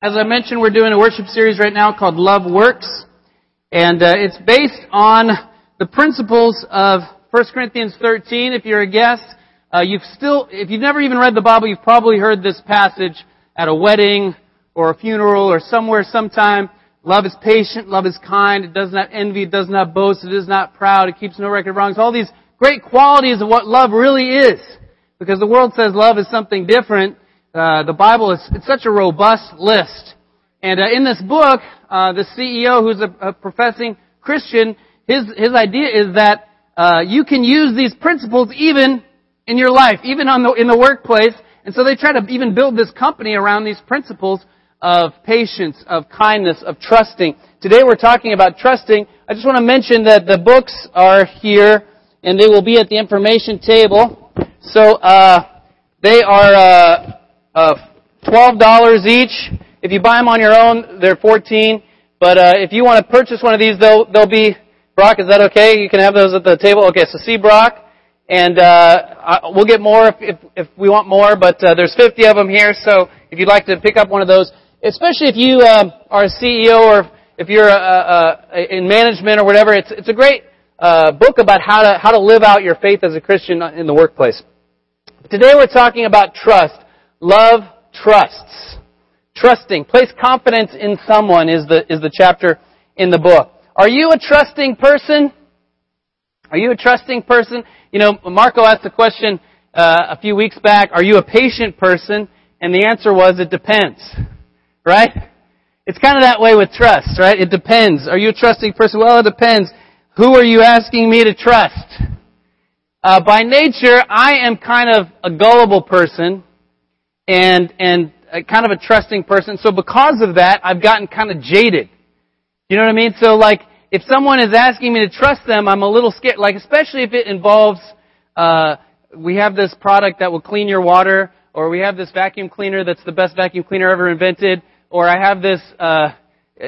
As I mentioned, we're doing a worship series right now called Love Works, and uh, it's based on the principles of 1 Corinthians 13. If you're a guest, uh, you've still, if you've never even read the Bible, you've probably heard this passage at a wedding or a funeral or somewhere sometime. Love is patient, love is kind, it does not envy, it does not boast, it is not proud, it keeps no record of wrongs. All these great qualities of what love really is. Because the world says love is something different. Uh, the Bible is it's such a robust list. And uh, in this book, uh, the CEO, who's a, a, professing Christian, his his idea is that uh, you can use these principles even in your life, even on the, in the workplace. And so they try to even build this company around these principles of patience, of kindness, of trusting. Today we're talking about trusting. I just want to mention that the books are here, and they will be at the information table. So uh, they are uh, uh, $12 each. If you buy them on your own, they're 14 But uh, if you want to purchase one of these, they'll, they'll be, Brock, is that okay? You can have those at the table? Okay, so see Brock. And uh, we'll get more if, if, if we want more, but uh, there's 50 of them here, so if you'd like to pick up one of those, especially if you um, are a CEO or if you're a, in management or whatever, it's, it's a great uh, book about how to, how to live out your faith as a Christian in the workplace. Today we're talking about trust. Love trusts. Trusting. Place confidence in someone is the, is the chapter in the book. Are you a trusting person? Are you a trusting person? You know, Marco asked the question uh, a few weeks back, are you a patient person? And the answer was, it depends. Right? It's kind of that way with trust, right? It depends. Are you a trusting person? Well, it depends. Who are you asking me to trust? Uh, by nature, I am kind of a gullible person and and kind of a trusting person. So because of that, I've gotten kind of jaded. You know what I mean? So like, if someone is asking me to trust them, I'm a little scared. Like, especially if it involves, uh, we have this product that will clean your water, or we have this vacuum cleaner that's the best vacuum cleaner ever invented, or I have this, uh,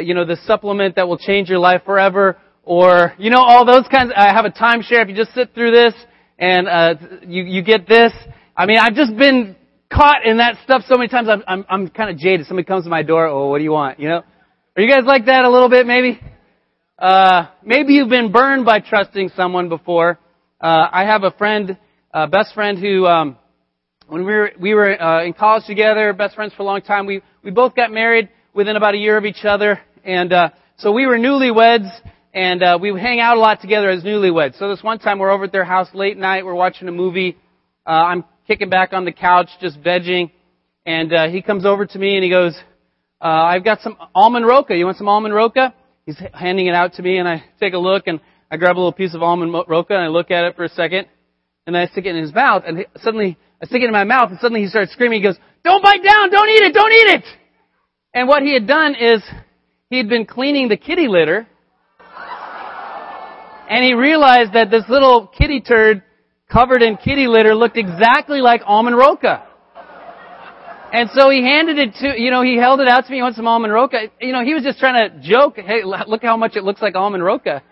you know, this supplement that will change your life forever, or you know, all those kinds. I have a timeshare. If you just sit through this and uh, you you get this. I mean, I've just been caught in that stuff so many times. I'm, I'm, I'm kind of jaded. Somebody comes to my door. Oh, what do you want? You know? Are you guys like that a little bit? Maybe. Uh, maybe you've been burned by trusting someone before. Uh, I have a friend, uh, best friend who, um, when we were we were uh, in college together, best friends for a long time. We we both got married within about a year of each other, and uh, so we were newlyweds, and uh, we would hang out a lot together as newlyweds. So this one time we're over at their house late night, we're watching a movie. Uh, I'm kicking back on the couch, just vegging. And uh, he comes over to me and he goes, uh, I've got some almond roca. You want some almond roca? He's handing it out to me and I take a look and I grab a little piece of almond roca and I look at it for a second. And then I stick it in his mouth and suddenly I stick it in my mouth and suddenly he starts screaming. He goes, don't bite down! Don't eat it! Don't eat it! And what he had done is he had been cleaning the kitty litter and he realized that this little kitty turd covered in kitty litter looked exactly like almond roca. And so he handed it to, you know, he held it out to me. He wants some almond roca. You know, he was just trying to joke. Hey, look how much it looks like almond roca.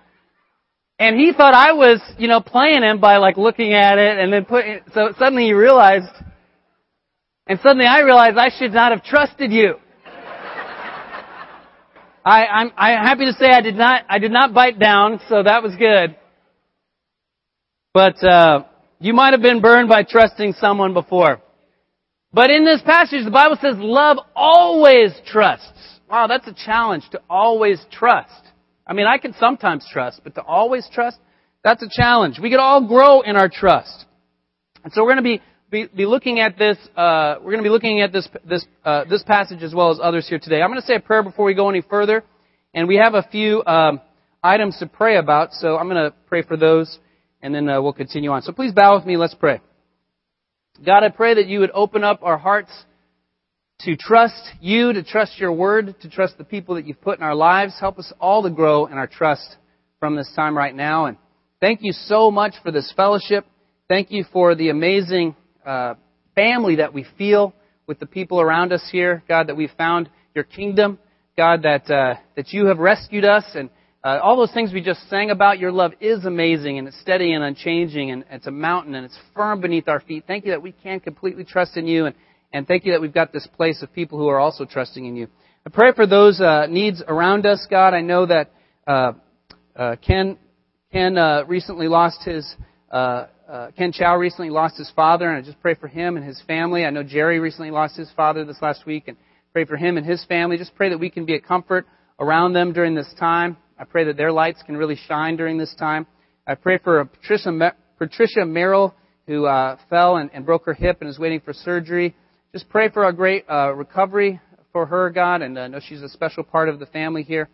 And he thought I was, you know, playing him by like looking at it and then put, so suddenly he realized, and suddenly I realized I should not have trusted you. I, I'm, I'm happy to say I did not, I did not bite down, so that was good. But uh, you might have been burned by trusting someone before. But in this passage, the Bible says love always trusts. Wow, that's a challenge to always trust. I mean, I can sometimes trust, but to always trust, that's a challenge. We could all grow in our trust. And so we're going to be, be, be looking at this, uh, we're going to be looking at this, this, uh, this passage as well as others here today. I'm going to say a prayer before we go any further. And we have a few um, items to pray about, so I'm going to pray for those and then uh, we'll continue on. So please bow with me. Let's pray. God, I pray that you would open up our hearts to trust you, to trust your word, to trust the people that you've put in our lives. Help us all to grow in our trust from this time right now. And thank you so much for this fellowship. Thank you for the amazing uh, family that we feel with the people around us here. God, that we've found your kingdom. God, that, uh, that you have rescued us and uh, all those things we just sang about, your love is amazing and it's steady and unchanging and it's a mountain and it's firm beneath our feet. Thank you that we can completely trust in you and, and thank you that we've got this place of people who are also trusting in you. I pray for those uh, needs around us, God. I know that uh, uh, Ken Ken uh, recently lost his uh, uh, Ken Chow recently lost his father, and I just pray for him and his family. I know Jerry recently lost his father this last week, and pray for him and his family. Just pray that we can be a comfort around them during this time. I pray that their lights can really shine during this time. I pray for Patricia Patricia Merrill who uh, fell and, and, broke her hip and is waiting for surgery. Just pray for a great uh, recovery for her, God, and I uh, know she's a special part of the family here.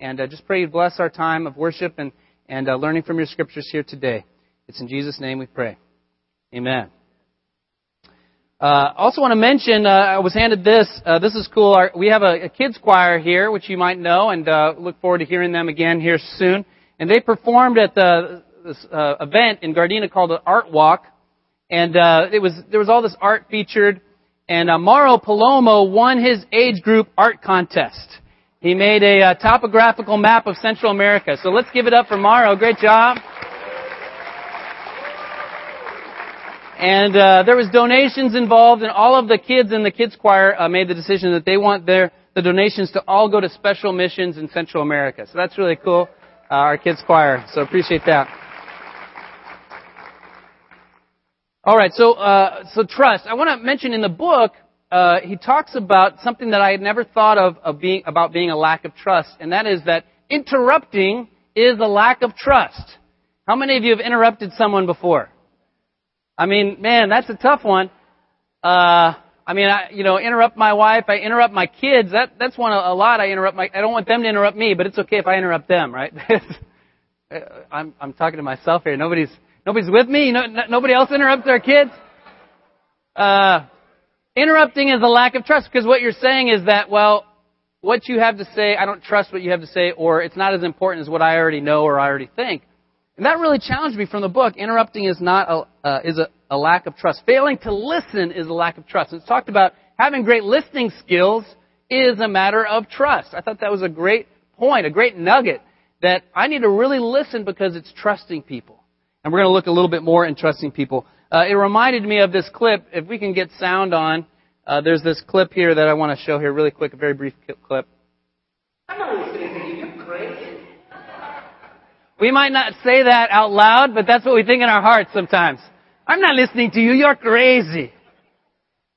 And uh, just pray you bless our time of worship and, and uh, learning from your scriptures here today. It's in Jesus' name we pray. Amen. Uh, I also want to mention, uh, I was handed this. Uh, this is cool. Our, we have a, a, kids choir here, which you might know, and uh, look forward to hearing them again here soon. And they performed at the this uh, event in Gardena called an Art Walk, and uh, it was there was all this art featured, and uh, Mauro Palomo won his age group art contest. He made a uh, topographical map of Central America. So let's give it up for Mauro. Great job. And uh, there was donations involved, and all of the kids in the kids choir uh, made the decision that they want their the donations to all go to special missions in Central America. So that's really cool. Uh, our kids choir. So appreciate that. All right, so uh, so trust. I want to mention in the book uh, he talks about something that I had never thought of, of being about being a lack of trust, and that is that interrupting is a lack of trust. How many of you have interrupted someone before? I mean, man, that's a tough one. Uh, I mean, I, you know, interrupt my wife, I interrupt my kids. That that's one a, lot. I interrupt my. I don't want them to interrupt me, but it's okay if I interrupt them, right? I'm I'm talking to myself here. Nobody's Nobody's with me? No, nobody else interrupts their kids? Uh, interrupting is a lack of trust because what you're saying is that, well, what you have to say, I don't trust what you have to say, or it's not as important as what I already know or I already think. And that really challenged me from the book. Interrupting is not a, uh, is a, a lack of trust. Failing to listen is a lack of trust. And It's talked about having great listening skills is a matter of trust. I thought that was a great point, a great nugget that I need to really listen because it's trusting people. And we're going to look a little bit more in trusting people. Uh, it reminded me of this clip. If we can get sound on, uh, there's this clip here that I want to show here really quick, a very brief clip. I'm not listening to you. Crazy. We might not say that out loud, but that's what we think in our hearts sometimes. I'm not listening to you. You're crazy.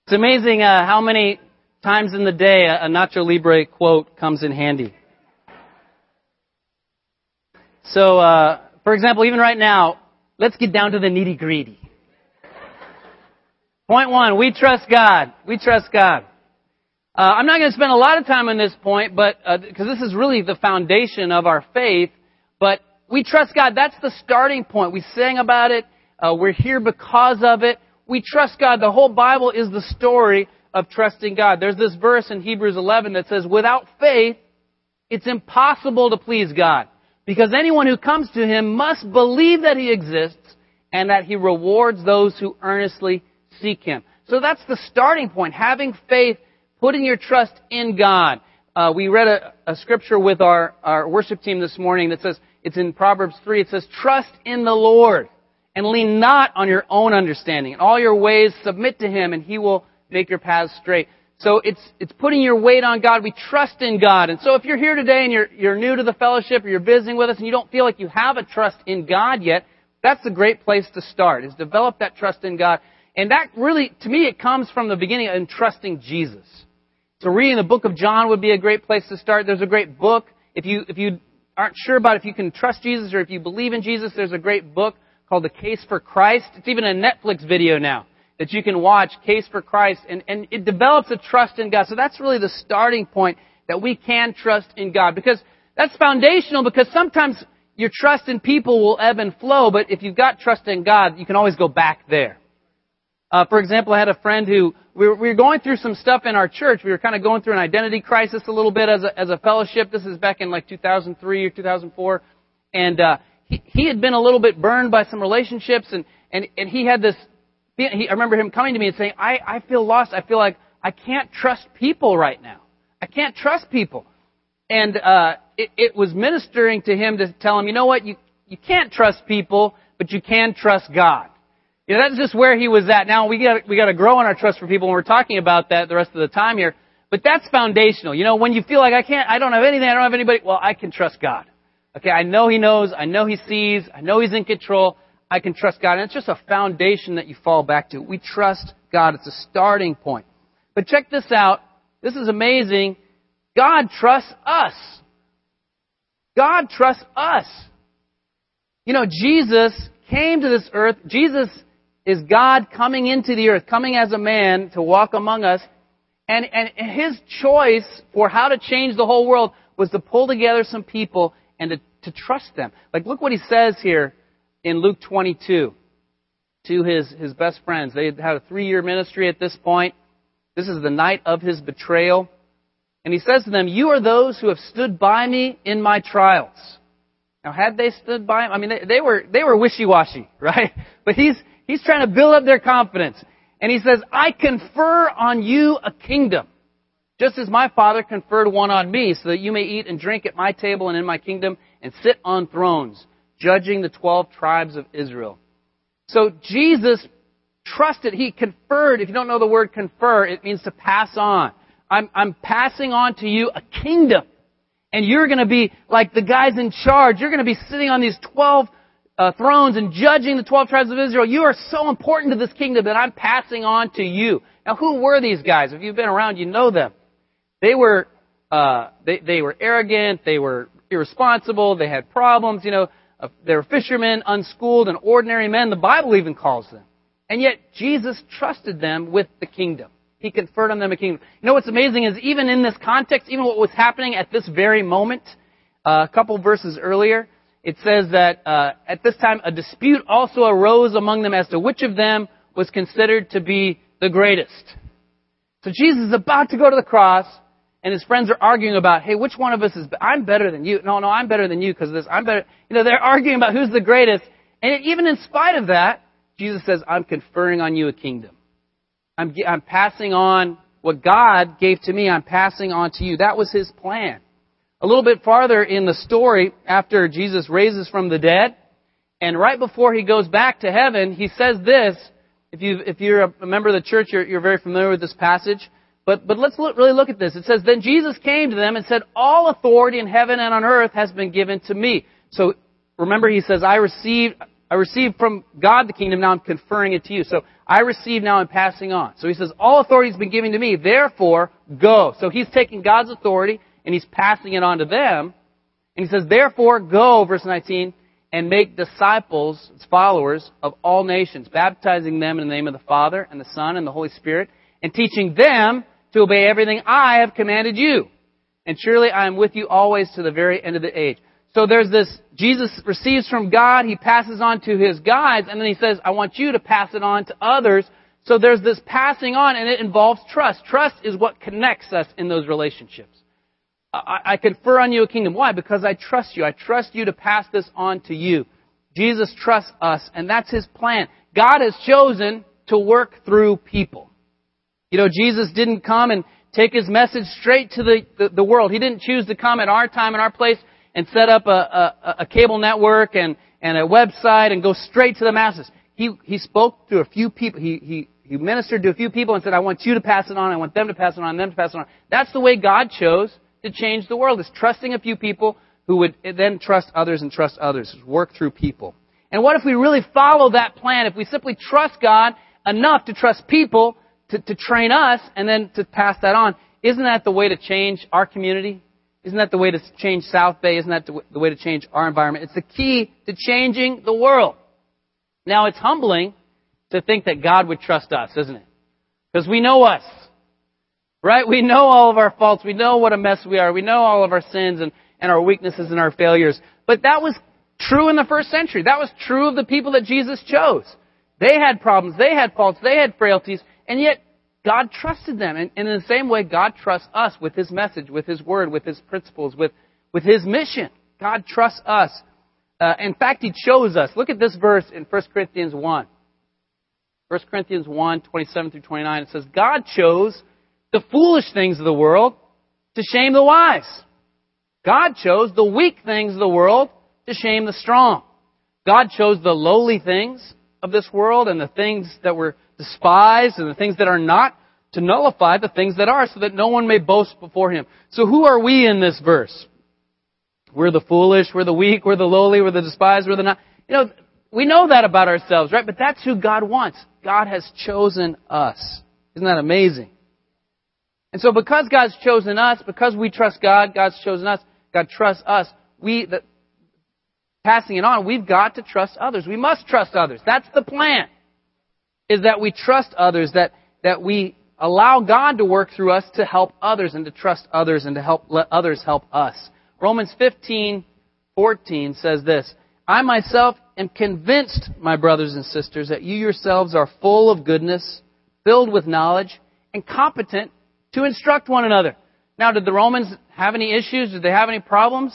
It's amazing uh, how many times in the day a, a Nacho Libre quote comes in handy. So, uh, for example, even right now, Let's get down to the nitty gritty. Point one, we trust God. We trust God. Uh, I'm not going to spend a lot of time on this point, but because uh, this is really the foundation of our faith. But we trust God. That's the starting point. We sang about it. Uh, we're here because of it. We trust God. The whole Bible is the story of trusting God. There's this verse in Hebrews 11 that says, "Without faith, it's impossible to please God." Because anyone who comes to him must believe that he exists and that he rewards those who earnestly seek him. So that's the starting point. Having faith, putting your trust in God. Uh, we read a, a scripture with our, our worship team this morning that says, it's in Proverbs 3, it says, trust in the Lord and lean not on your own understanding. In all your ways submit to him and he will make your paths straight. So it's, it's putting your weight on God. We trust in God. And so if you're here today and you're, you're new to the fellowship or you're visiting with us and you don't feel like you have a trust in God yet, that's a great place to start, is develop that trust in God. And that really, to me, it comes from the beginning in trusting Jesus. So reading the book of John would be a great place to start. There's a great book. If you, if you aren't sure about if you can trust Jesus or if you believe in Jesus, there's a great book called The Case for Christ. It's even a Netflix video now that you can watch, Case for Christ, and, and it develops a trust in God. So that's really the starting point that we can trust in God because that's foundational because sometimes your trust in people will ebb and flow, but if you've got trust in God, you can always go back there. Uh, for example, I had a friend who we were, we were going through some stuff in our church. We were kind of going through an identity crisis a little bit as a, as a fellowship. This is back in like 2003 or 2004, and uh, he, he had been a little bit burned by some relationships, and and and he had this he, I remember him coming to me and saying, I, I feel lost. I feel like I can't trust people right now. I can't trust people. And uh, it, it was ministering to him to tell him, you know what, you, you can't trust people, but you can trust God. You know, that's just where he was at. Now we got we got to grow in our trust for people, and we're talking about that the rest of the time here. But that's foundational. You know, when you feel like I can't, I don't have anything, I don't have anybody, well, I can trust God. Okay, I know He knows, I know He sees, I know He's in control, I can trust God. And it's just a foundation that you fall back to. We trust God. It's a starting point. But check this out. This is amazing. God trusts us. God trusts us. You know, Jesus came to this earth. Jesus is God coming into the earth, coming as a man to walk among us. And, and his choice for how to change the whole world was to pull together some people and to, to trust them. Like, look what he says here in Luke 22 to his, his best friends. They had a three year ministry at this point. This is the night of his betrayal. And he says to them, You are those who have stood by me in my trials. Now, had they stood by him, I mean, they, they were, they were wishy-washy, right? But he's, he's trying to build up their confidence. And he says, I confer on you a kingdom, just as my father conferred one on me, so that you may eat and drink at my table and in my kingdom and sit on thrones, judging the twelve tribes of Israel. So Jesus trusted, he conferred, if you don't know the word confer, it means to pass on. I'm, I'm passing on to you a kingdom. And you're going to be like the guys in charge. You're going to be sitting on these 12 uh, thrones and judging the 12 tribes of Israel. You are so important to this kingdom that I'm passing on to you. Now, who were these guys? If you've been around, you know them. They were, uh, they, they were arrogant. They were irresponsible. They had problems. You know, uh, they were fishermen, unschooled, and ordinary men. The Bible even calls them. And yet, Jesus trusted them with the kingdom. He conferred on them a kingdom. You know what's amazing is even in this context, even what was happening at this very moment, uh, a couple verses earlier, it says that uh, at this time a dispute also arose among them as to which of them was considered to be the greatest. So Jesus is about to go to the cross, and his friends are arguing about, hey, which one of us is? I'm better than you. No, no, I'm better than you because this. I'm better. You know, they're arguing about who's the greatest, and even in spite of that, Jesus says, I'm conferring on you a kingdom. I'm, I'm passing on what God gave to me, I'm passing on to you. That was his plan. A little bit farther in the story, after Jesus raises from the dead, and right before he goes back to heaven, he says this. If, you, if you're a member of the church, you're, you're very familiar with this passage. But, but let's look, really look at this. It says, Then Jesus came to them and said, All authority in heaven and on earth has been given to me. So remember, he says, I received, I received from God the kingdom, now I'm conferring it to you. So I receive now I'm passing on. So he says, all authority has been given to me, therefore go. So he's taking God's authority and he's passing it on to them. And he says, therefore go, verse 19, and make disciples, followers of all nations, baptizing them in the name of the Father and the Son and the Holy Spirit, and teaching them to obey everything I have commanded you. And surely I am with you always to the very end of the age. So there's this, Jesus receives from God, he passes on to his guides, and then he says, I want you to pass it on to others. So there's this passing on, and it involves trust. Trust is what connects us in those relationships. I, I confer on you a kingdom. Why? Because I trust you. I trust you to pass this on to you. Jesus trusts us, and that's his plan. God has chosen to work through people. You know, Jesus didn't come and take his message straight to the, the, the world. He didn't choose to come at our time and our place and set up a, a, a cable network and, and a website and go straight to the masses. He, he spoke to a few people. He, he, he ministered to a few people and said, I want you to pass it on. I want them to pass it on, them to pass it on. That's the way God chose to change the world, is trusting a few people who would then trust others and trust others. Work through people. And what if we really follow that plan? If we simply trust God enough to trust people to, to train us and then to pass that on, isn't that the way to change our community? Isn't that the way to change South Bay? Isn't that the way to change our environment? It's the key to changing the world. Now, it's humbling to think that God would trust us, isn't it? Because we know us. Right? We know all of our faults. We know what a mess we are. We know all of our sins and, and our weaknesses and our failures. But that was true in the first century. That was true of the people that Jesus chose. They had problems. They had faults. They had frailties. And yet, God trusted them. And, and in the same way, God trusts us with His message, with His word, with His principles, with, with His mission. God trusts us. Uh, in fact, He chose us. Look at this verse in 1 Corinthians 1. 1 Corinthians 1, 27 through 29. It says, God chose the foolish things of the world to shame the wise. God chose the weak things of the world to shame the strong. God chose the lowly things of this world and the things that were despised and the things that are not to nullify the things that are so that no one may boast before him. So who are we in this verse? We're the foolish, we're the weak, we're the lowly, we're the despised, we're the not. You know, we know that about ourselves, right? But that's who God wants. God has chosen us. Isn't that amazing? And so because God's chosen us, because we trust God, God's chosen us, God trusts us, we, the, passing it on, we've got to trust others. We must trust others. That's the plan. Is that we trust others, that, that we allow God to work through us to help others and to trust others and to help let others help us. Romans 15, 14 says this, I myself am convinced, my brothers and sisters, that you yourselves are full of goodness, filled with knowledge, and competent to instruct one another. Now, did the Romans have any issues? Did they have any problems?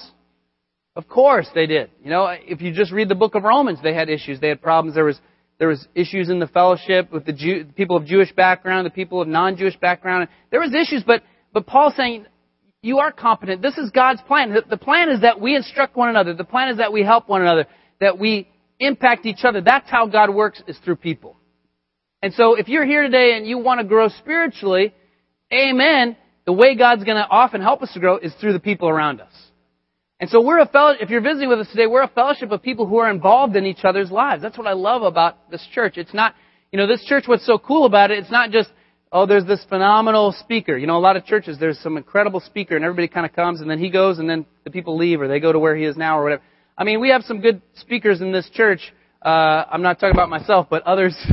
Of course they did. You know, if you just read the book of Romans, they had issues. They had problems. There was there was issues in the fellowship with the Jew, people of Jewish background, the people of non-Jewish background. There was issues, but but Paul's saying you are competent. This is God's plan. The plan is that we instruct one another. The plan is that we help one another, that we impact each other. That's how God works is through people. And so if you're here today and you want to grow spiritually, amen, the way God's going to often help us to grow is through the people around us. And so we're a fellow, if you're visiting with us today, we're a fellowship of people who are involved in each other's lives. That's what I love about this church. It's not, you know, this church, what's so cool about it, it's not just, oh, there's this phenomenal speaker. You know, a lot of churches, there's some incredible speaker and everybody kind of comes and then he goes and then the people leave or they go to where he is now or whatever. I mean, we have some good speakers in this church. Uh, I'm not talking about myself, but others.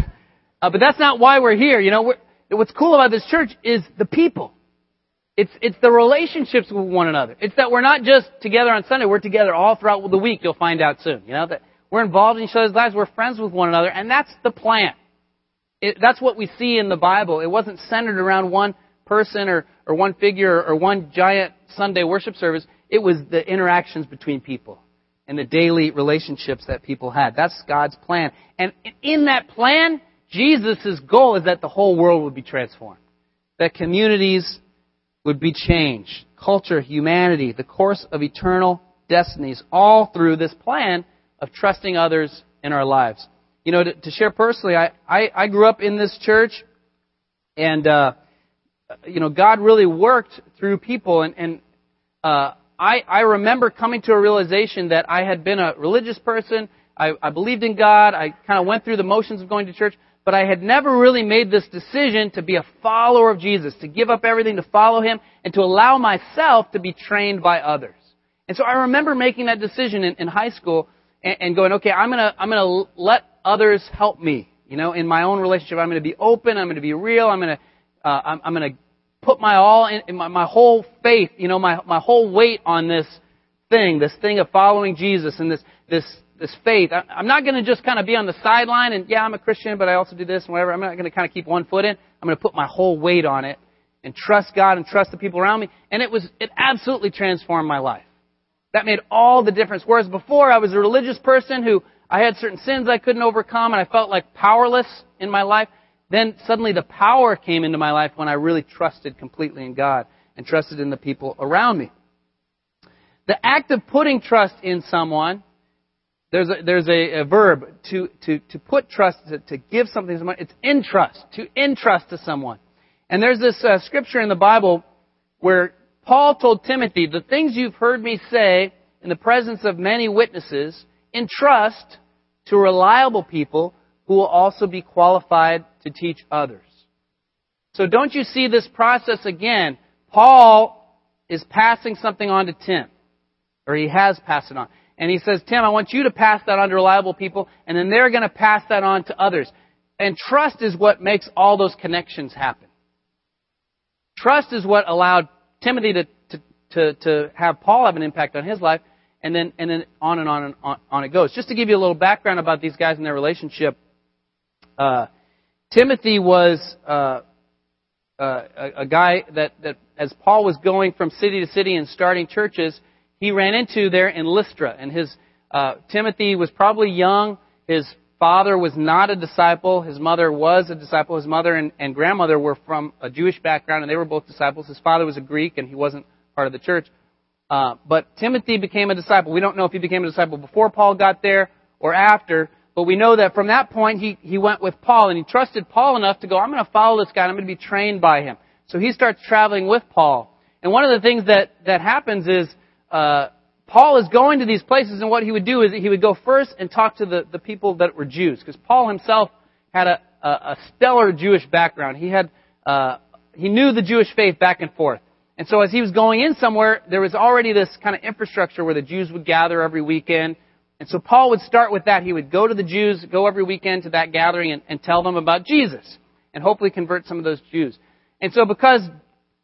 Uh, but that's not why we're here. You know, we're, what's cool about this church is the people. It's, it's the relationships with one another. It's that we're not just together on Sunday, we're together all throughout the week, you'll find out soon. You know, that we're involved in each other's lives, we're friends with one another, and that's the plan. It, that's what we see in the Bible. It wasn't centered around one person or, or one figure or one giant Sunday worship service. It was the interactions between people and the daily relationships that people had. That's God's plan. And in that plan, Jesus' goal is that the whole world would be transformed. That communities would be changed. Culture, humanity, the course of eternal destinies, all through this plan of trusting others in our lives. You know, to, to share personally, I, I, I, grew up in this church, and, uh, you know, God really worked through people, and, and uh, I, I remember coming to a realization that I had been a religious person, I, I believed in God, I kind of went through the motions of going to church, but I had never really made this decision to be a follower of Jesus, to give up everything to follow Him, and to allow myself to be trained by others. And so I remember making that decision in, in high school and, and going, okay, I'm gonna, I'm gonna let others help me. You know, in my own relationship, I'm gonna be open, I'm gonna be real, I'm gonna, uh, I'm, I'm gonna put my all in, in my, my whole faith, you know, my, my whole weight on this thing, this thing of following Jesus and this, this this faith. I, I'm not going to just kind of be on the sideline and, yeah, I'm a Christian, but I also do this and whatever. I'm not going to kind of keep one foot in. I'm going to put my whole weight on it and trust God and trust the people around me. And it was, it absolutely transformed my life. That made all the difference. Whereas before I was a religious person who I had certain sins I couldn't overcome and I felt like powerless in my life. Then suddenly the power came into my life when I really trusted completely in God and trusted in the people around me. The act of putting trust in someone there's a, there's a, a verb to, to, to put trust, to, to give something to someone. It's entrust, to entrust to someone. And there's this uh, scripture in the Bible where Paul told Timothy, the things you've heard me say in the presence of many witnesses, entrust to reliable people who will also be qualified to teach others. So don't you see this process again? Paul is passing something on to Tim, or he has passed it on. And he says, Tim, I want you to pass that on to reliable people, and then they're going to pass that on to others. And trust is what makes all those connections happen. Trust is what allowed Timothy to, to, to, to have Paul have an impact on his life, and then, and then on and on and on, on it goes. Just to give you a little background about these guys and their relationship, uh, Timothy was uh, uh, a, a guy that, that, as Paul was going from city to city and starting churches, he ran into there in Lystra. And his uh, Timothy was probably young. His father was not a disciple. His mother was a disciple. His mother and, and grandmother were from a Jewish background, and they were both disciples. His father was a Greek, and he wasn't part of the church. Uh, but Timothy became a disciple. We don't know if he became a disciple before Paul got there or after, but we know that from that point he, he went with Paul and he trusted Paul enough to go, I'm going to follow this guy I'm going to be trained by him. So he starts traveling with Paul. And one of the things that, that happens is, uh, Paul is going to these places and what he would do is he would go first and talk to the, the people that were Jews. Because Paul himself had a, a, a stellar Jewish background. He had, uh, he knew the Jewish faith back and forth. And so as he was going in somewhere, there was already this kind of infrastructure where the Jews would gather every weekend. And so Paul would start with that. He would go to the Jews, go every weekend to that gathering and, and tell them about Jesus and hopefully convert some of those Jews. And so because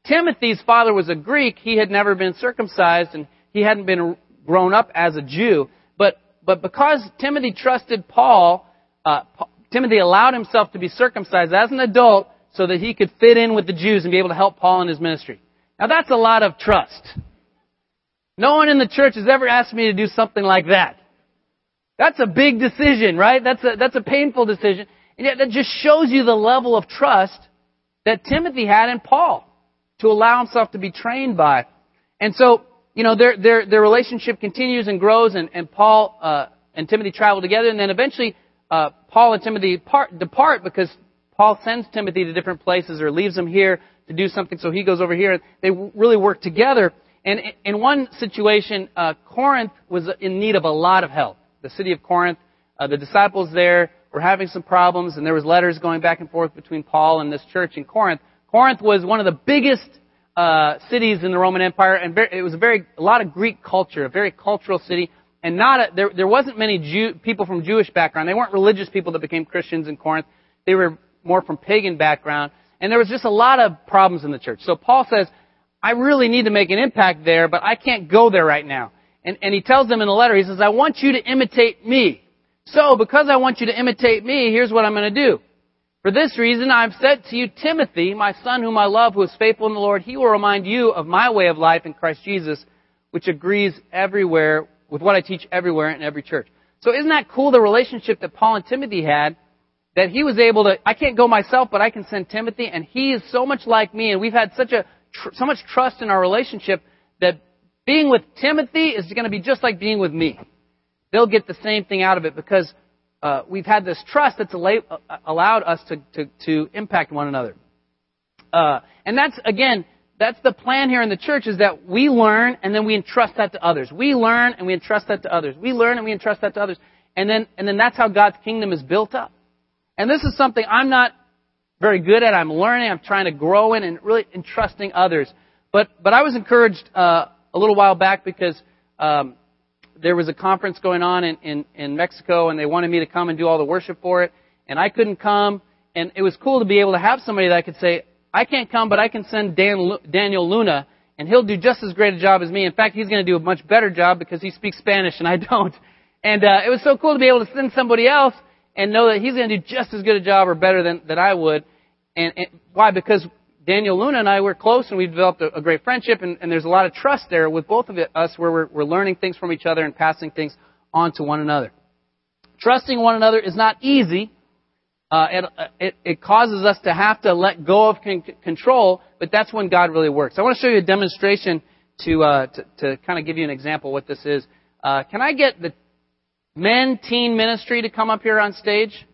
Timothy's father was a Greek, he had never been circumcised and he hadn't been grown up as a Jew. But, but because Timothy trusted Paul, uh, Timothy allowed himself to be circumcised as an adult so that he could fit in with the Jews and be able to help Paul in his ministry. Now that's a lot of trust. No one in the church has ever asked me to do something like that. That's a big decision, right? That's a, that's a painful decision. And yet that just shows you the level of trust that Timothy had in Paul to allow himself to be trained by. And so, you know, their, their, their relationship continues and grows and, and Paul, uh, and Timothy travel together and then eventually, uh, Paul and Timothy part, depart because Paul sends Timothy to different places or leaves him here to do something so he goes over here. They really work together. And in one situation, uh, Corinth was in need of a lot of help. The city of Corinth, uh, the disciples there were having some problems, and there was letters going back and forth between Paul and this church in Corinth. Corinth was one of the biggest uh, cities in the Roman Empire, and very, it was a very a lot of Greek culture, a very cultural city, and not a, there there wasn't many Jew, people from Jewish background. They weren't religious people that became Christians in Corinth. They were more from pagan background, and there was just a lot of problems in the church. So Paul says, I really need to make an impact there, but I can't go there right now. And, and he tells them in the letter, he says, I want you to imitate me. So, because I want you to imitate me, here's what I'm going to do. For this reason, I've sent to you Timothy, my son whom I love, who is faithful in the Lord. He will remind you of my way of life in Christ Jesus, which agrees everywhere with what I teach everywhere in every church. So isn't that cool, the relationship that Paul and Timothy had? That he was able to, I can't go myself, but I can send Timothy, and he is so much like me, and we've had such a, so much trust in our relationship that being with Timothy is going to be just like being with me. They'll get the same thing out of it because uh, we've had this trust that's uh, allowed us to, to, to impact one another. Uh, and that's, again, that's the plan here in the church is that we learn and then we entrust that to others. We learn and we entrust that to others. We learn and we entrust that to others. And then, and then that's how God's kingdom is built up. And this is something I'm not very good at. I'm learning. I'm trying to grow in and really entrusting others. But, but I was encouraged, uh, a little while back because, um, there was a conference going on in, in, in Mexico and they wanted me to come and do all the worship for it. And I couldn't come. And it was cool to be able to have somebody that I could say, I can't come, but I can send Dan, Daniel Luna and he'll do just as great a job as me. In fact, he's going to do a much better job because he speaks Spanish and I don't. And uh, it was so cool to be able to send somebody else and know that he's going to do just as good a job or better than, than I would. And, and why? Because Daniel Luna and I were close and we developed a, a great friendship and, and, there's a lot of trust there with both of us where we're, we're learning things from each other and passing things on to one another. Trusting one another is not easy. Uh, it, it, it, causes us to have to let go of con- control, but that's when God really works. I want to show you a demonstration to, uh, to, to kind of give you an example what this is. Uh, can I get the men teen ministry to come up here on stage?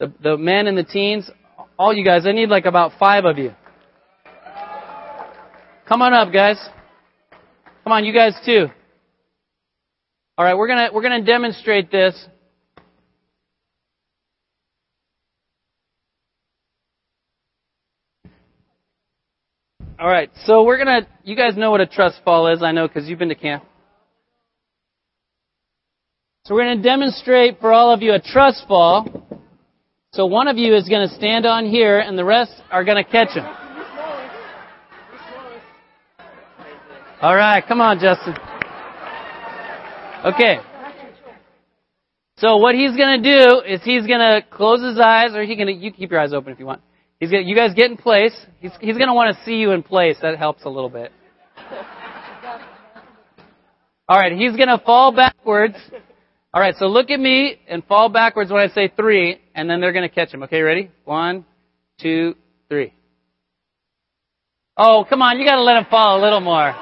The, the men and the teens? All you guys, I need like about five of you. Come on up, guys. Come on, you guys too. All right, we're gonna we're gonna demonstrate this. All right, so we're gonna. You guys know what a trust fall is, I know, because you've been to camp. So we're gonna demonstrate for all of you a trust fall. So one of you is gonna stand on here, and the rest are gonna catch him. All right, come on, Justin. Okay. So what he's going to do is he's going to close his eyes, or he can you keep your eyes open if you want. He's going you guys get in place. He's he's going to want to see you in place. That helps a little bit. All right, he's going to fall backwards. All right, so look at me and fall backwards when I say three, and then they're going to catch him. Okay, ready? One, two, three. Oh, come on, you got to let him fall a little more.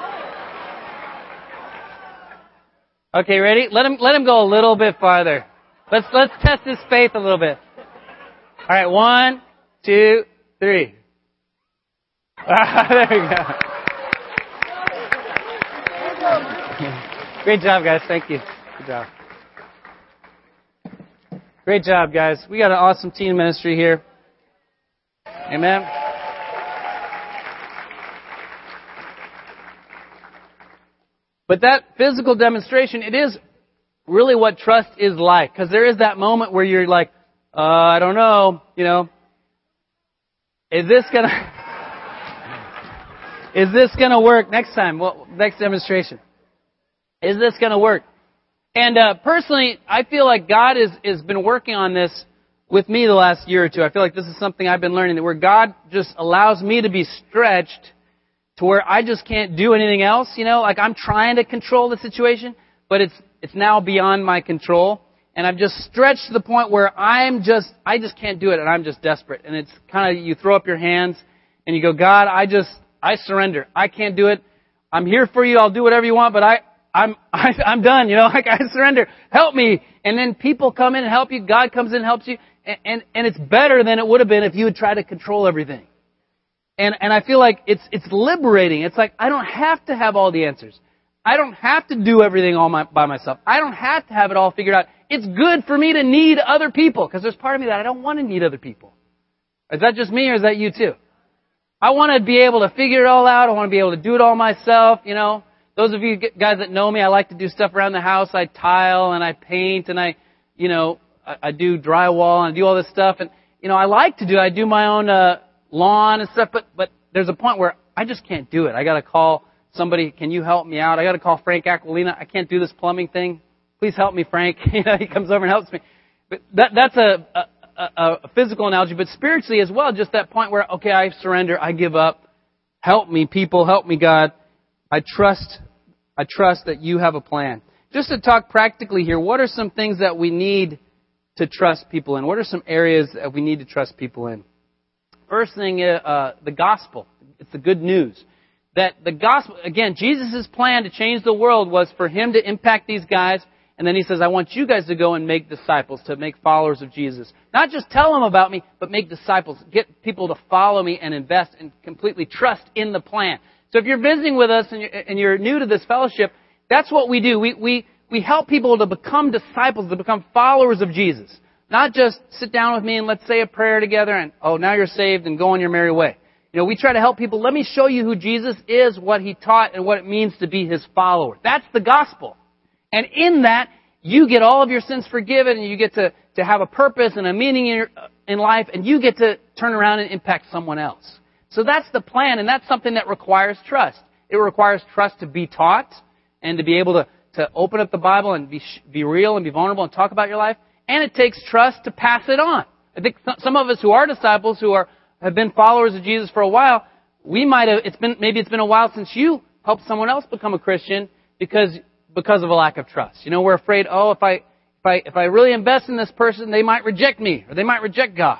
Okay, ready? Let him, let him go a little bit farther. Let's let's test his faith a little bit. All right, one, two, three. there we go. Great job, guys. Thank you. Good job. Great job, guys. We got an awesome team ministry here. Amen. But that physical demonstration, it is really what trust is like. Because there is that moment where you're like, uh, I don't know, you know, is this gonna, is this gonna work next time? Well, next demonstration. Is this gonna work? And uh, personally, I feel like God has has been working on this with me the last year or two. I feel like this is something I've been learning that where God just allows me to be stretched to where I just can't do anything else. You know, like I'm trying to control the situation, but it's it's now beyond my control, and I'm just stretched to the point where I'm just I just can't do it, and I'm just desperate. And it's kind of you throw up your hands and you go, God, I just I surrender. I can't do it. I'm here for you. I'll do whatever you want, but I I'm I, I'm done. You know, like I surrender. Help me. And then people come in and help you. God comes in and helps you, and and, and it's better than it would have been if you had tried to control everything. And and I feel like it's it's liberating. It's like I don't have to have all the answers. I don't have to do everything all my, by myself. I don't have to have it all figured out. It's good for me to need other people because there's part of me that I don't want to need other people. Is that just me or is that you too? I want to be able to figure it all out. I want to be able to do it all myself, you know. Those of you guys that know me, I like to do stuff around the house. I tile and I paint and I, you know, I, I do drywall and I do all this stuff. And, you know, I like to do, I do my own, uh, lawn and stuff, but, but there's a point where I just can't do it. I gotta call somebody, can you help me out? I gotta call Frank Aquilina. I can't do this plumbing thing. Please help me, Frank. you know, he comes over and helps me. But that, that's a, a, a, a physical analogy, but spiritually as well, just that point where, okay, I surrender, I give up. Help me, people, help me, God. I trust, I trust that you have a plan. Just to talk practically here, what are some things that we need to trust people in? What are some areas that we need to trust people in? First thing, uh, the gospel. It's the good news. That the gospel, again, Jesus' plan to change the world was for him to impact these guys, and then he says, I want you guys to go and make disciples, to make followers of Jesus. Not just tell them about me, but make disciples. Get people to follow me and invest and completely trust in the plan. So if you're visiting with us and you're, and you're new to this fellowship, that's what we do. We, we, we help people to become disciples, to become followers of Jesus. Not just sit down with me and let's say a prayer together and, oh, now you're saved and go on your merry way. You know, we try to help people. Let me show you who Jesus is, what he taught, and what it means to be his follower. That's the gospel. And in that, you get all of your sins forgiven and you get to, to have a purpose and a meaning in, your, in life and you get to turn around and impact someone else. So that's the plan, and that's something that requires trust. It requires trust to be taught and to be able to, to open up the Bible and be, be real and be vulnerable and talk about your life. And it takes trust to pass it on. I think some of us who are disciples, who are, have been followers of Jesus for a while, we might have, it's been, maybe it's been a while since you helped someone else become a Christian because, because of a lack of trust. You know, we're afraid, oh, if I, if I, if I really invest in this person, they might reject me, or they might reject God.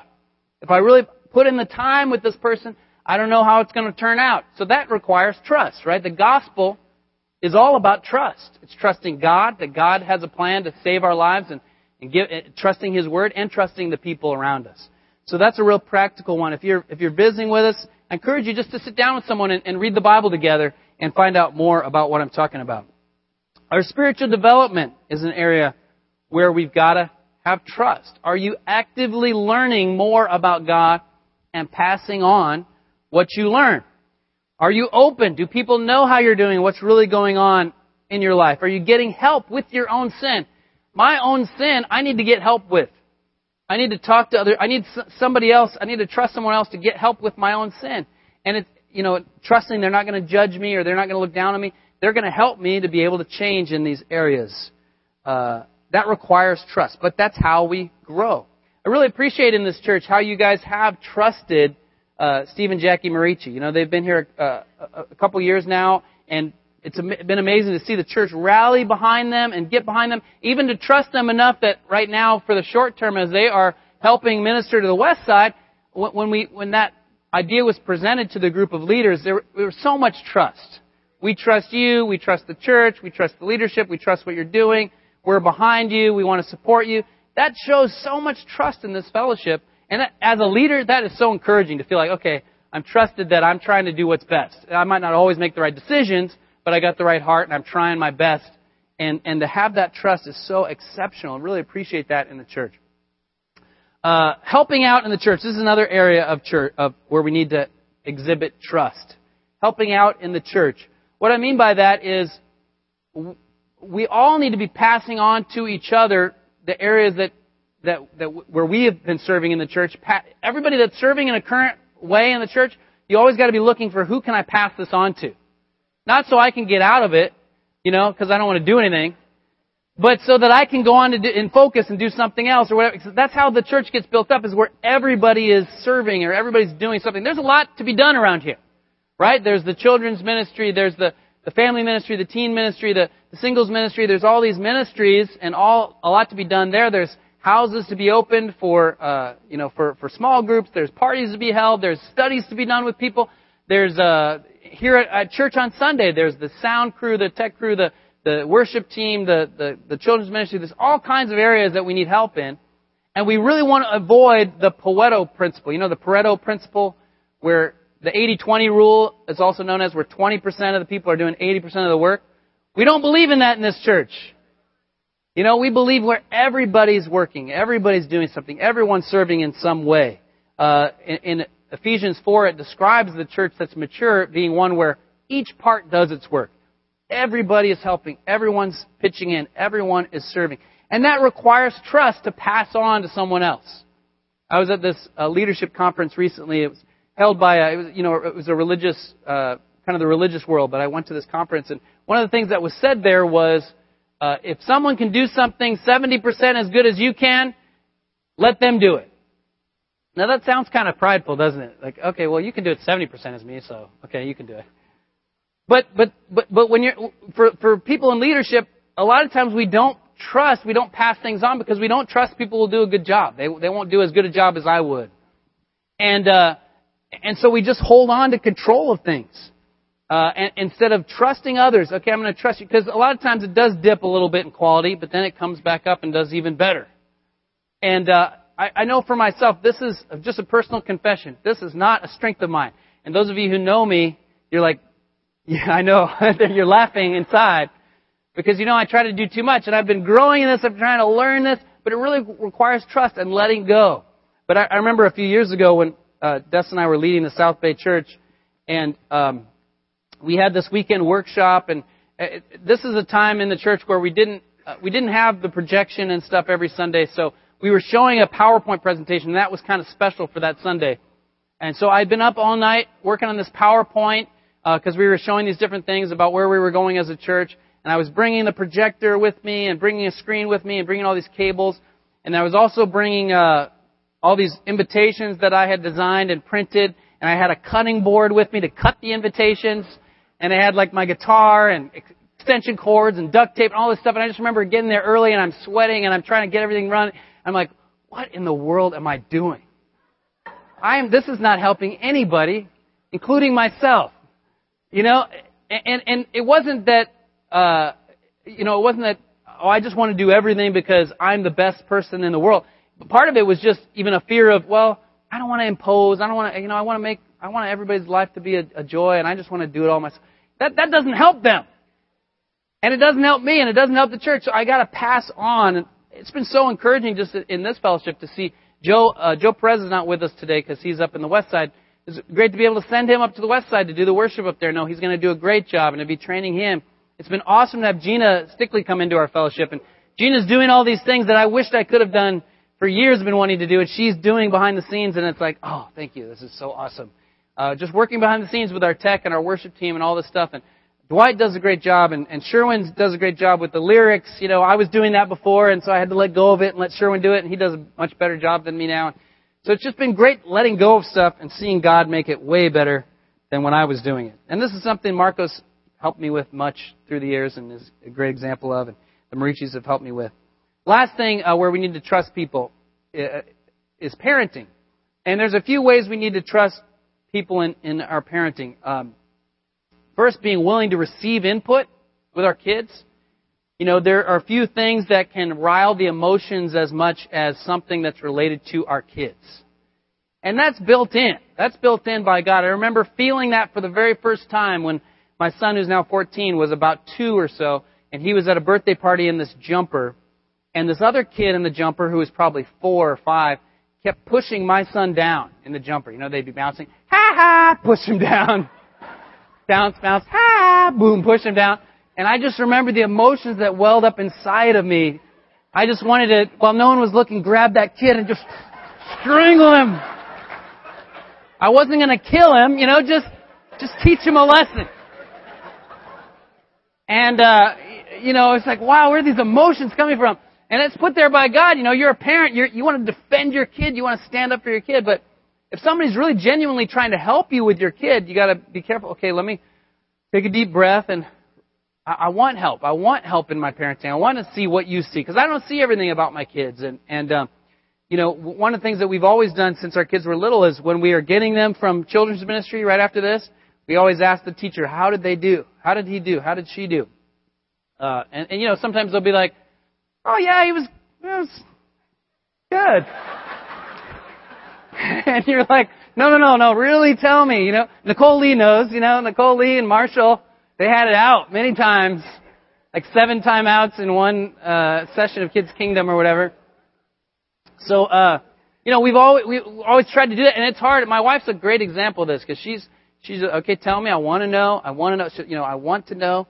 If I really put in the time with this person, I don't know how it's going to turn out. So that requires trust, right? The gospel is all about trust. It's trusting God, that God has a plan to save our lives and, and give, trusting His Word and trusting the people around us. So that's a real practical one. If you're, if you're visiting with us, I encourage you just to sit down with someone and, and read the Bible together and find out more about what I'm talking about. Our spiritual development is an area where we've got to have trust. Are you actively learning more about God and passing on what you learn? Are you open? Do people know how you're doing? What's really going on in your life? Are you getting help with your own sin? My own sin, I need to get help with. I need to talk to other, I need somebody else, I need to trust someone else to get help with my own sin. And it's, you know, trusting they're not going to judge me or they're not going to look down on me. They're going to help me to be able to change in these areas. Uh, that requires trust, but that's how we grow. I really appreciate in this church how you guys have trusted uh, Steve and Jackie Marici. You know, they've been here uh, a couple years now, and it's been amazing to see the church rally behind them and get behind them, even to trust them enough that right now, for the short term, as they are helping minister to the west side, when we when that idea was presented to the group of leaders, there, there was so much trust. We trust you, we trust the church, we trust the leadership, we trust what you're doing, we're behind you, we want to support you. that shows so much trust in this fellowship. And as a leader, that is so encouraging to feel like, okay, I'm trusted that I'm trying to do what's best. I might not always make the right decisions, but I got the right heart and I'm trying my best. And, and to have that trust is so exceptional. I really appreciate that in the church. Uh, helping out in the church. This is another area of church of where we need to exhibit trust. Helping out in the church. What I mean by that is we all need to be passing on to each other the areas that that, that where we have been serving in the church. Everybody that's serving in a current way in the church, you always got to be looking for who can I pass this on to. Not so I can get out of it, you know, because I don't want to do anything, but so that I can go on to do, and focus and do something else or whatever. That's how the church gets built up is where everybody is serving or everybody's doing something. There's a lot to be done around here, right? There's the children's ministry, there's the the family ministry, the teen ministry, the, the singles ministry. There's all these ministries and all a lot to be done there. There's houses to be opened for uh, you know for for small groups. There's parties to be held. There's studies to be done with people. There's uh, here at, at church on Sunday. There's the sound crew, the tech crew, the the worship team, the, the the children's ministry. There's all kinds of areas that we need help in, and we really want to avoid the Pareto principle. You know the Pareto principle, where the 80-20 rule is also known as where 20% of the people are doing 80% of the work. We don't believe in that in this church. You know, we believe where everybody's working, everybody's doing something, everyone's serving in some way. Uh, in, in Ephesians 4, it describes the church that's mature being one where each part does its work. Everybody is helping, everyone's pitching in, everyone is serving. And that requires trust to pass on to someone else. I was at this uh, leadership conference recently. It was held by a, it was, you know, it was a religious, uh, kind of the religious world, but I went to this conference and one of the things that was said there was, uh, if someone can do something 70% as good as you can, let them do it. Now that sounds kind of prideful, doesn't it? Like, okay, well you can do it 70% as me, so okay, you can do it. But, but, but, but when you're, for, for people in leadership, a lot of times we don't trust, we don't pass things on because we don't trust people will do a good job. They, they won't do as good a job as I would. And, uh, and so we just hold on to control of things. Uh, and, instead of trusting others, okay, I'm going to trust you, because a lot of times it does dip a little bit in quality, but then it comes back up and does even better. And uh, I, I know for myself, this is just a personal confession. This is not a strength of mine. And those of you who know me, you're like, yeah, I know. you're laughing inside because you know I try to do too much, and I've been growing in this. I'm trying to learn this, but it really requires trust and letting go. But I, I remember a few years ago when uh, Des and I were leading the South Bay Church, and um, we had this weekend workshop. And uh, this is a time in the church where we didn't uh, we didn't have the projection and stuff every Sunday, so we were showing a PowerPoint presentation. And that was kind of special for that Sunday. And so I'd been up all night working on this PowerPoint because uh, we were showing these different things about where we were going as a church. And I was bringing the projector with me and bringing a screen with me and bringing all these cables. And I was also bringing uh, all these invitations that I had designed and printed, and I had a cutting board with me to cut the invitations, and I had like my guitar and extension cords and duct tape and all this stuff, and I just remember getting there early and I'm sweating and I'm trying to get everything running. I'm like, what in the world am I doing? I am, this is not helping anybody, including myself. You know, and, and it wasn't that, uh, you know, it wasn't that, oh, I just want to do everything because I'm the best person in the world part of it was just even a fear of, well, I don't want to impose. I don't want to, you know, I want to make, I want everybody's life to be a, a joy, and I just want to do it all myself. That that doesn't help them, and it doesn't help me, and it doesn't help the church. So I got to pass on. It's been so encouraging just in this fellowship to see Joe. Uh, Joe Perez is not with us today because he's up in the west side. It's great to be able to send him up to the west side to do the worship up there. No, he's going to do a great job, and to be training him. It's been awesome to have Gina Stickley come into our fellowship, and Gina's doing all these things that I wished I could have done for years been wanting to do and She's doing behind the scenes, and it's like, oh, thank you. This is so awesome. Uh, just working behind the scenes with our tech and our worship team and all this stuff. And Dwight does a great job, and, and Sherwin does a great job with the lyrics. You know, I was doing that before, and so I had to let go of it and let Sherwin do it, and he does a much better job than me now. So it's just been great letting go of stuff and seeing God make it way better than when I was doing it. And this is something Marcos helped me with much through the years and is a great example of, and the Marichis have helped me with. Last thing uh, where we need to trust people uh, is parenting. And there's a few ways we need to trust people in, in our parenting. Um, first, being willing to receive input with our kids. you know, there are a few things that can rile the emotions as much as something that's related to our kids. And that's built in. That's built in by God. I remember feeling that for the very first time when my son, who's now 14, was about two or so, and he was at a birthday party in this jumper, and this other kid in the jumper, who was probably four or five, kept pushing my son down in the jumper. You know, they'd be bouncing, ha ha, push him down, bounce, bounce, ha, boom, push him down. And I just remember the emotions that welled up inside of me. I just wanted to, while no one was looking, grab that kid and just strangle him. I wasn't gonna kill him, you know, just, just teach him a lesson. And, uh, you know, it's like, wow, where are these emotions coming from? And it's put there by God. You know, you're a parent. You're, you want to defend your kid. You want to stand up for your kid. But if somebody's really genuinely trying to help you with your kid, you got to be careful. Okay, let me take a deep breath and I, I want help. I want help in my parenting. I want to see what you see because I don't see everything about my kids. And and um, you know, one of the things that we've always done since our kids were little is when we are getting them from children's ministry right after this, we always ask the teacher, how did they do? How did he do? How did she do? Uh, and, and, you know, sometimes they'll be like, oh yeah, he was, he was good. and you're like, no, no, no, no, really tell me, you know. Nicole Lee knows, you know, Nicole Lee and Marshall, they had it out many times, like seven timeouts in one uh, session of Kids Kingdom or whatever. So, uh, you know, we've always we always tried to do that, and it's hard. My wife's a great example of this because she's she's okay. Tell me, I want to know. I want to know. You know, I want to know,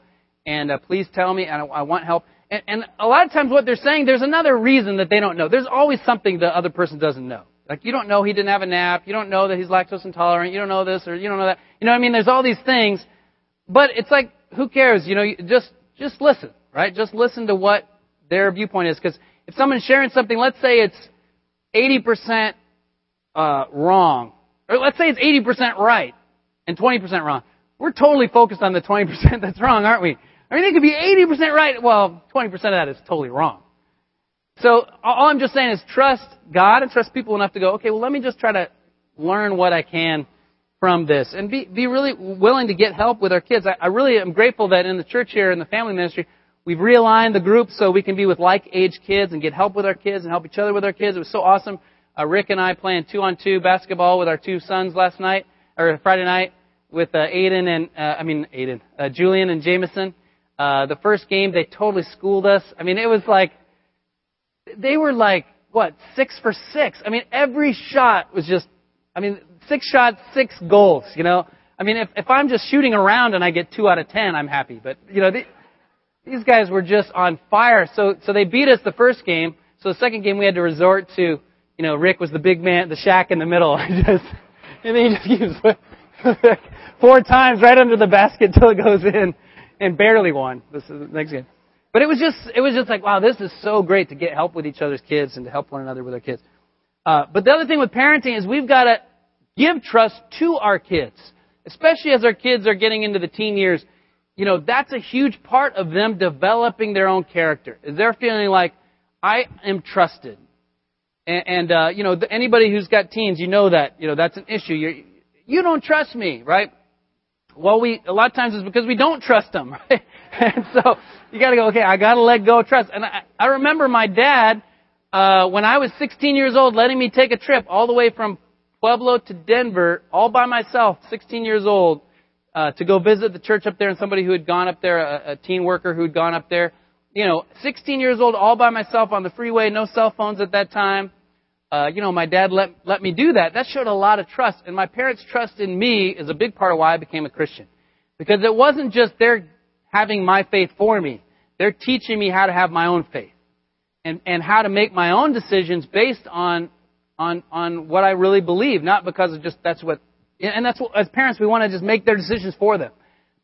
and uh, please tell me, and I, I want help. And, and a lot of times, what they're saying, there's another reason that they don't know. There's always something the other person doesn't know. Like you don't know he didn't have a nap. You don't know that he's lactose intolerant. You don't know this or you don't know that. You know what I mean? There's all these things, but it's like who cares? You know, just just listen, right? Just listen to what their viewpoint is. Because if someone's sharing something, let's say it's 80% uh, wrong, or let's say it's 80% right and 20% wrong. We're totally focused on the 20% that's wrong, aren't we? I mean, it could be 80% right. Well, 20% of that is totally wrong. So all I'm just saying is trust God and trust people enough to go, okay, well, let me just try to learn what I can from this and be, be really willing to get help with our kids. I, I really am grateful that in the church here in the family ministry, we've realigned the groups so we can be with like age kids and get help with our kids and help each other with our kids. It was so awesome. Uh, Rick and I playing two on two basketball with our two sons last night or Friday night with uh, Aiden and uh, I mean Aiden, uh, Julian and Jameson. Uh, the first game they totally schooled us. I mean it was like they were like what six for six. I mean every shot was just I mean six shots, six goals. You know I mean if if I'm just shooting around and I get two out of ten, I'm happy. But you know they, these guys were just on fire. So so they beat us the first game. So the second game we had to resort to you know Rick was the big man, the Shaq in the middle. just and he just keeps four times right under the basket till it goes in, and barely won. This is the next game. But it was just, it was just like, wow, this is so great to get help with each other's kids and to help one another with our kids. Uh, but the other thing with parenting is we've got to give trust to our kids, especially as our kids are getting into the teen years. You know, that's a huge part of them developing their own character. Is they're feeling like, I am trusted. And, and uh, you know, anybody who's got teens, you know that, you know, that's an issue. You're, you don't trust me, right? Well, we a lot of times it's because we don't trust them, right? And so you got to go. Okay, I got to let go of trust. And I, I remember my dad uh, when I was 16 years old, letting me take a trip all the way from Pueblo to Denver, all by myself, 16 years old, uh, to go visit the church up there and somebody who had gone up there, a, a teen worker who had gone up there. You know, 16 years old, all by myself on the freeway, no cell phones at that time uh, you know, my dad let, let me do that. That showed a lot of trust. And my parents' trust in me is a big part of why I became a Christian. Because it wasn't just their having my faith for me. They're teaching me how to have my own faith. And, and how to make my own decisions based on, on, on what I really believe. Not because of just, that's what, and that's what, as parents, we want to just make their decisions for them.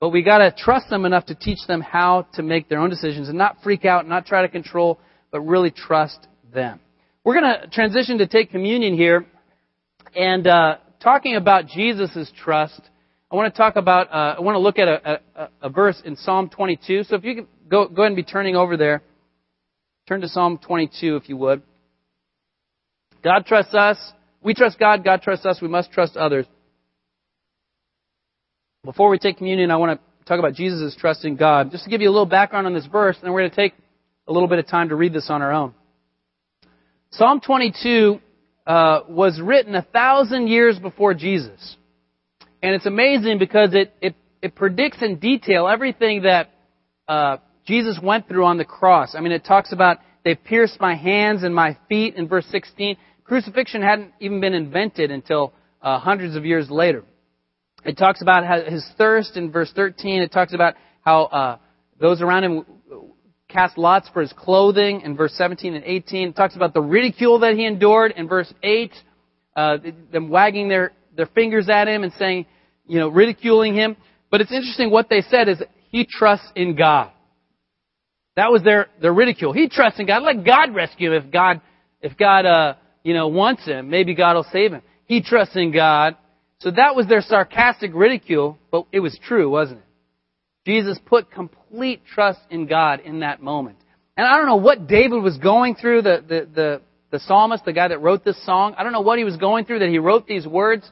But we gotta trust them enough to teach them how to make their own decisions and not freak out, not try to control, but really trust them. We're going to transition to take communion here and uh, talking about Jesus' trust. I want to talk about, uh, I want to look at a, a, a, verse in Psalm 22. So if you could go, go ahead and be turning over there. Turn to Psalm 22 if you would. God trusts us. We trust God. God trusts us. We must trust others. Before we take communion, I want to talk about Jesus' trust in God. Just to give you a little background on this verse, and then we're going to take a little bit of time to read this on our own. Psalm 22 uh, was written a thousand years before Jesus. And it's amazing because it, it, it predicts in detail everything that uh, Jesus went through on the cross. I mean, it talks about they pierced my hands and my feet in verse 16. Crucifixion hadn't even been invented until uh, hundreds of years later. It talks about his thirst in verse 13. It talks about how uh, those around him cast lots for his clothing in verse 17 and 18. It talks about the ridicule that he endured in verse 8, uh, them wagging their, their fingers at him and saying, you know, ridiculing him. But it's interesting what they said is he trusts in God. That was their, their ridicule. He trusts in God. Let God rescue him if God, if God, uh, you know, wants him. Maybe God will save him. He trusts in God. So that was their sarcastic ridicule, but it was true, wasn't it? Jesus put complete trust in God in that moment. And I don't know what David was going through, the, the, the, the psalmist, the guy that wrote this song. I don't know what he was going through that he wrote these words,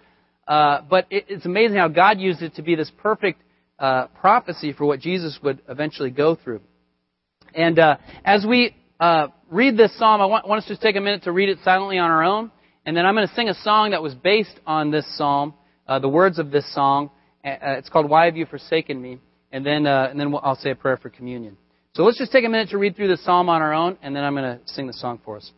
uh, but it, it's amazing how God used it to be this perfect uh, prophecy for what Jesus would eventually go through. And uh, as we uh, read this psalm, I want, want us to take a minute to read it silently on our own. And then I'm going to sing a song that was based on this psalm, uh, the words of this song. It's called Why Have You Forsaken Me? and then and then I'll say a prayer for communion. So let's just take a minute to read through the psalm on our own, and then I'm going to sing the song for us.